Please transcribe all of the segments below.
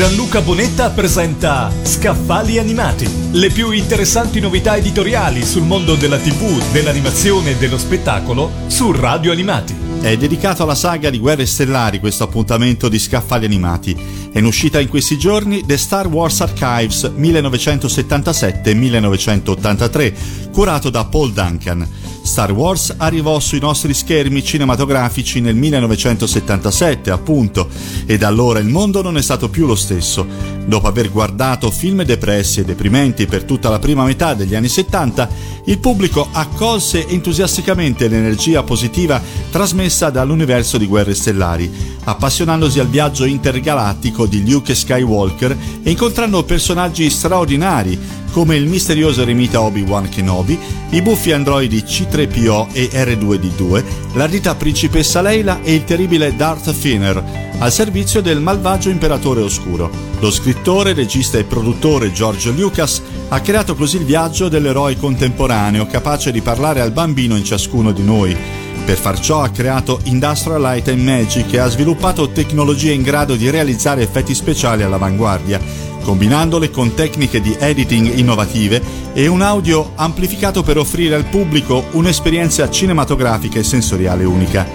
Gianluca Bonetta presenta Scaffali Animati, le più interessanti novità editoriali sul mondo della TV, dell'animazione e dello spettacolo su Radio Animati. È dedicato alla saga di Guerre Stellari questo appuntamento di Scaffali Animati. È in uscita in questi giorni The Star Wars Archives 1977-1983, curato da Paul Duncan. Star Wars arrivò sui nostri schermi cinematografici nel 1977, appunto, e da allora il mondo non è stato più lo stesso. Dopo aver guardato film depressi e deprimenti per tutta la prima metà degli anni 70, il pubblico accolse entusiasticamente l'energia positiva trasmessa dall'universo di Guerre Stellari, appassionandosi al viaggio intergalattico di Luke Skywalker e incontrando personaggi straordinari come il misterioso eremita Obi-Wan Kenobi, i buffi androidi C3PO e R2D2, l'ardita principessa Leila e il terribile Darth Finner, al servizio del malvagio imperatore oscuro. Lo scrittore, regista e produttore George Lucas ha creato così il viaggio dell'eroe contemporaneo capace di parlare al bambino in ciascuno di noi. Per far ciò ha creato Industrial Light and Magic e ha sviluppato tecnologie in grado di realizzare effetti speciali all'avanguardia combinandole con tecniche di editing innovative e un audio amplificato per offrire al pubblico un'esperienza cinematografica e sensoriale unica.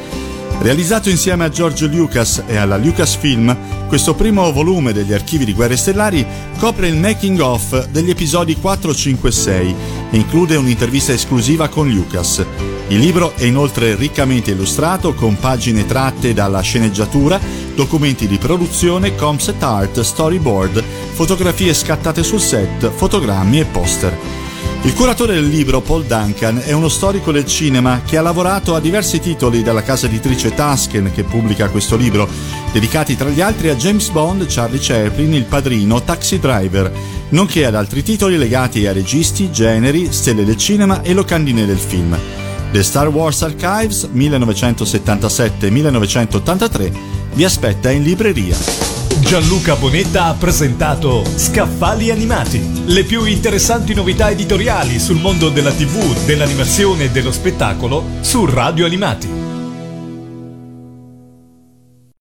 Realizzato insieme a George Lucas e alla Lucasfilm, questo primo volume degli archivi di Guerre Stellari copre il making of degli episodi 4, 5 e 6 include un'intervista esclusiva con Lucas. Il libro è inoltre riccamente illustrato con pagine tratte dalla sceneggiatura, documenti di produzione, concept art, storyboard, fotografie scattate sul set, fotogrammi e poster. Il curatore del libro, Paul Duncan, è uno storico del cinema che ha lavorato a diversi titoli dalla casa editrice Tusken che pubblica questo libro, dedicati tra gli altri a James Bond, Charlie Chaplin, Il Padrino, Taxi Driver, nonché ad altri titoli legati a registi, generi, stelle del cinema e locandine del film. The Star Wars Archives 1977-1983 vi aspetta in libreria. Gianluca Bonetta ha presentato Scaffali Animati, le più interessanti novità editoriali sul mondo della TV, dell'animazione e dello spettacolo su Radio Animati.